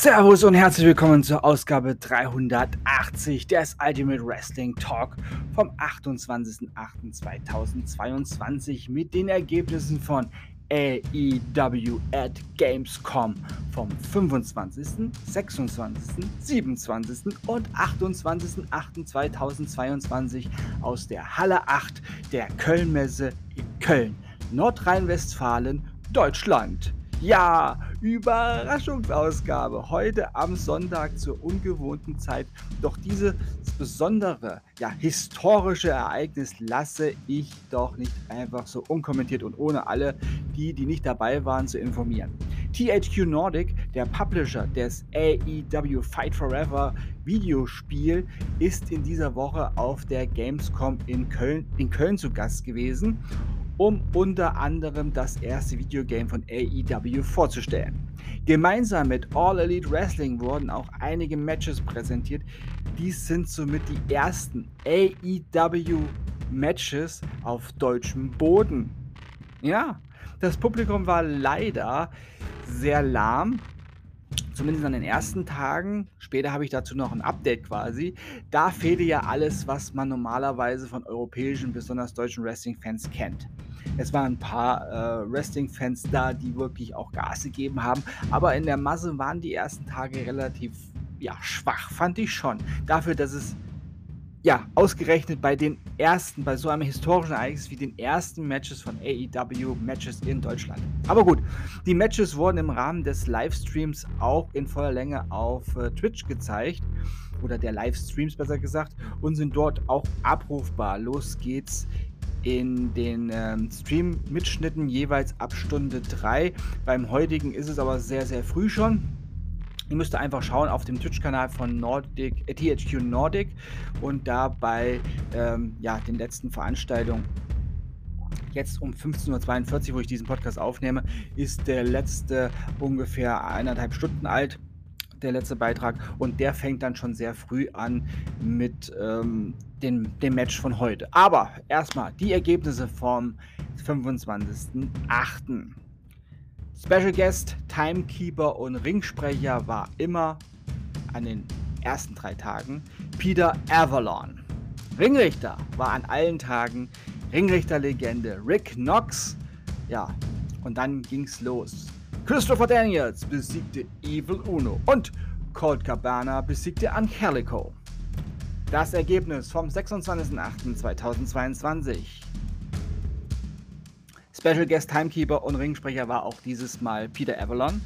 Servus und herzlich willkommen zur Ausgabe 380 des Ultimate Wrestling Talk vom 28.08.2022 mit den Ergebnissen von AEW at Gamescom vom 25., 26., 27. und 28.08.2022 aus der Halle 8 der Kölnmesse in Köln, Nordrhein-Westfalen, Deutschland. Ja, Überraschungsausgabe. Heute am Sonntag zur ungewohnten Zeit. Doch dieses besondere, ja, historische Ereignis lasse ich doch nicht einfach so unkommentiert und ohne alle, die, die nicht dabei waren, zu informieren. THQ Nordic, der Publisher des AEW Fight Forever Videospiel, ist in dieser Woche auf der Gamescom in Köln, in Köln zu Gast gewesen um unter anderem das erste Videogame von AEW vorzustellen. Gemeinsam mit All Elite Wrestling wurden auch einige Matches präsentiert. Dies sind somit die ersten AEW Matches auf deutschem Boden. Ja, das Publikum war leider sehr lahm, zumindest an den ersten Tagen. Später habe ich dazu noch ein Update quasi. Da fehlte ja alles, was man normalerweise von europäischen, besonders deutschen Wrestling-Fans kennt. Es waren ein paar äh, Wrestling-Fans da, die wirklich auch Gas gegeben haben. Aber in der Masse waren die ersten Tage relativ ja, schwach, fand ich schon. Dafür, dass es ja, ausgerechnet bei den ersten, bei so einem historischen Ereignis wie den ersten Matches von AEW Matches in Deutschland. Aber gut, die Matches wurden im Rahmen des Livestreams auch in voller Länge auf äh, Twitch gezeigt. Oder der Livestreams besser gesagt. Und sind dort auch abrufbar. Los geht's in den ähm, Stream-Mitschnitten jeweils ab Stunde 3. Beim heutigen ist es aber sehr, sehr früh schon. Ihr müsst einfach schauen auf dem Twitch-Kanal von Nordic, äh, THQ Nordic und da bei ähm, ja, den letzten Veranstaltungen jetzt um 15.42 Uhr, wo ich diesen Podcast aufnehme, ist der letzte ungefähr eineinhalb Stunden alt der letzte Beitrag. Und der fängt dann schon sehr früh an mit ähm, dem, dem Match von heute. Aber erstmal die Ergebnisse vom 25.08. Special Guest, Timekeeper und Ringsprecher war immer an den ersten drei Tagen Peter Avalon. Ringrichter war an allen Tagen Ringrichterlegende Rick Knox. Ja, und dann ging's los. Christopher Daniels besiegte Evil Uno und Colt Cabana besiegte Angelico. Das Ergebnis vom 26.08.2022. Special Guest Timekeeper und Ringsprecher war auch dieses Mal Peter Avalon.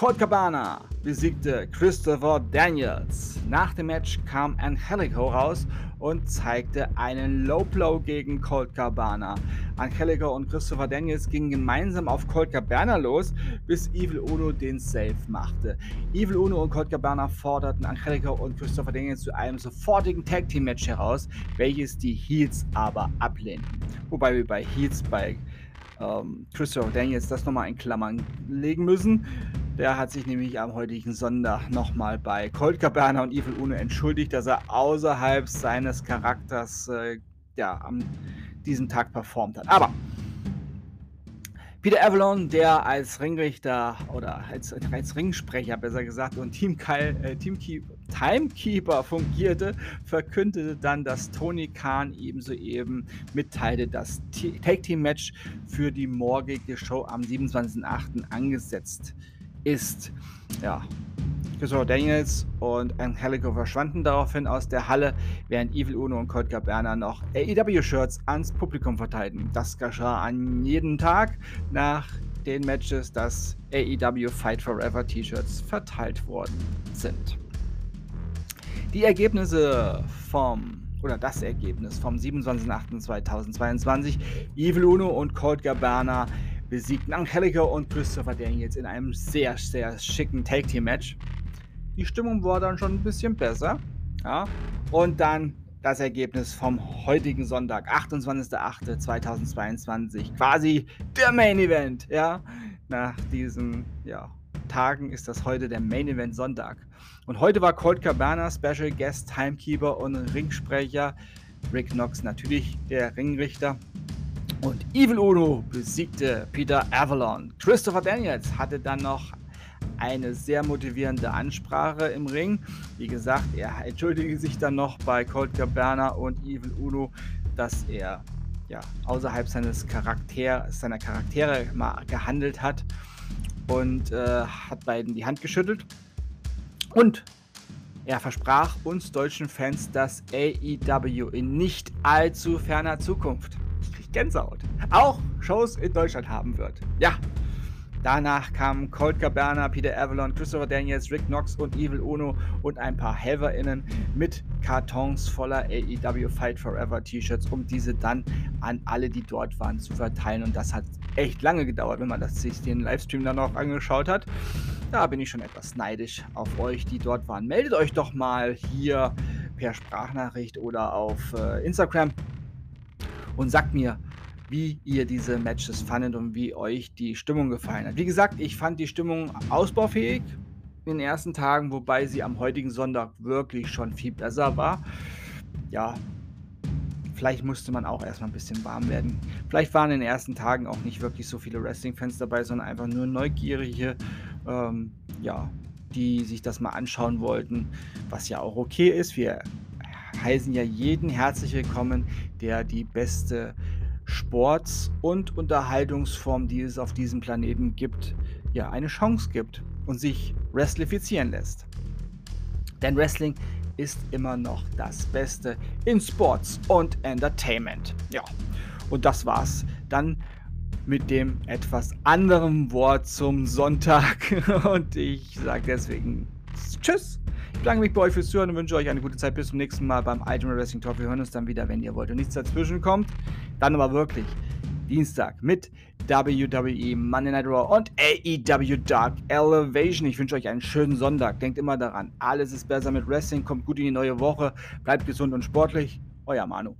Colt Cabana besiegte Christopher Daniels. Nach dem Match kam Angelico raus und zeigte einen Low Blow gegen Colt Cabana. Angelico und Christopher Daniels gingen gemeinsam auf Colt Cabana los, bis Evil Uno den Save machte. Evil Uno und Colt Cabana forderten Angelico und Christopher Daniels zu einem sofortigen Tag Team Match heraus, welches die Heels aber ablehnten. Wobei wir bei Heels bei ähm, Christopher Daniels das nochmal in Klammern legen müssen. Der hat sich nämlich am heutigen Sonntag nochmal bei Colt Cabana und Evil Uno entschuldigt, dass er außerhalb seines Charakters äh, ja, am diesem Tag performt hat. Aber Peter Avalon, der als Ringrichter oder als, als Ringsprecher besser gesagt und Team äh, Teamkeeper, Timekeeper fungierte, verkündete dann, dass Tony Khan ebenso eben mitteilte, dass Tag Team Match für die morgige Show am 27.08. angesetzt ist ist. Ja, Christopher Daniels und Angelico verschwanden daraufhin aus der Halle, während Evil Uno und Colt Cabana noch AEW-Shirts ans Publikum verteilten. Das geschah an jedem Tag nach den Matches, dass AEW Fight Forever T-Shirts verteilt worden sind. Die Ergebnisse vom oder das Ergebnis vom 27.08.2022 Evil Uno und Colt Cabana besiegten Angelica und Christopher Daniels in einem sehr, sehr schicken Tag Team Match. Die Stimmung war dann schon ein bisschen besser. Ja. Und dann das Ergebnis vom heutigen Sonntag, 28.08.2022. Quasi der Main Event. Ja. Nach diesen ja, Tagen ist das heute der Main Event Sonntag. Und heute war Colt Cabana Special Guest Timekeeper und Ringsprecher. Rick Knox natürlich der Ringrichter. Und Evil Uno besiegte Peter Avalon. Christopher Daniels hatte dann noch eine sehr motivierende Ansprache im Ring. Wie gesagt, er entschuldige sich dann noch bei Colt Cabana und Evil Uno, dass er ja, außerhalb seines Charakter, seiner Charaktere mal gehandelt hat und äh, hat beiden die Hand geschüttelt. Und er versprach uns deutschen Fans, dass AEW in nicht allzu ferner Zukunft, Gänsehaut, auch Shows in Deutschland haben wird. Ja, Danach kamen Colt Cabana, Peter Avalon, Christopher Daniels, Rick Knox und Evil Uno und ein paar HelferInnen mit Kartons voller AEW Fight Forever T-Shirts, um diese dann an alle, die dort waren, zu verteilen. Und das hat echt lange gedauert, wenn man das, sich den Livestream dann noch angeschaut hat. Da bin ich schon etwas neidisch auf euch, die dort waren. Meldet euch doch mal hier per Sprachnachricht oder auf äh, Instagram und sagt mir, wie ihr diese Matches fandet und wie euch die Stimmung gefallen hat. Wie gesagt, ich fand die Stimmung ausbaufähig in den ersten Tagen, wobei sie am heutigen Sonntag wirklich schon viel besser war. Ja, vielleicht musste man auch erstmal ein bisschen warm werden. Vielleicht waren in den ersten Tagen auch nicht wirklich so viele Wrestling-Fans dabei, sondern einfach nur Neugierige, ähm, ja, die sich das mal anschauen wollten, was ja auch okay ist. Wir heißen ja jeden herzlich willkommen, der die beste Sports- und Unterhaltungsform, die es auf diesem Planeten gibt, ja, eine Chance gibt und sich wrestlifizieren lässt. Denn Wrestling ist immer noch das Beste in Sports und Entertainment. Ja, und das war's dann mit dem etwas anderen Wort zum Sonntag. Und ich sage deswegen Tschüss. Ich bedanke mich bei euch fürs Zuhören und wünsche euch eine gute Zeit. Bis zum nächsten Mal beim Ultimate Wrestling Talk. Wir hören uns dann wieder, wenn ihr wollt und nichts dazwischen kommt. Dann aber wirklich Dienstag mit WWE Monday Night Raw und AEW Dark Elevation. Ich wünsche euch einen schönen Sonntag. Denkt immer daran, alles ist besser mit Wrestling. Kommt gut in die neue Woche. Bleibt gesund und sportlich. Euer Manu.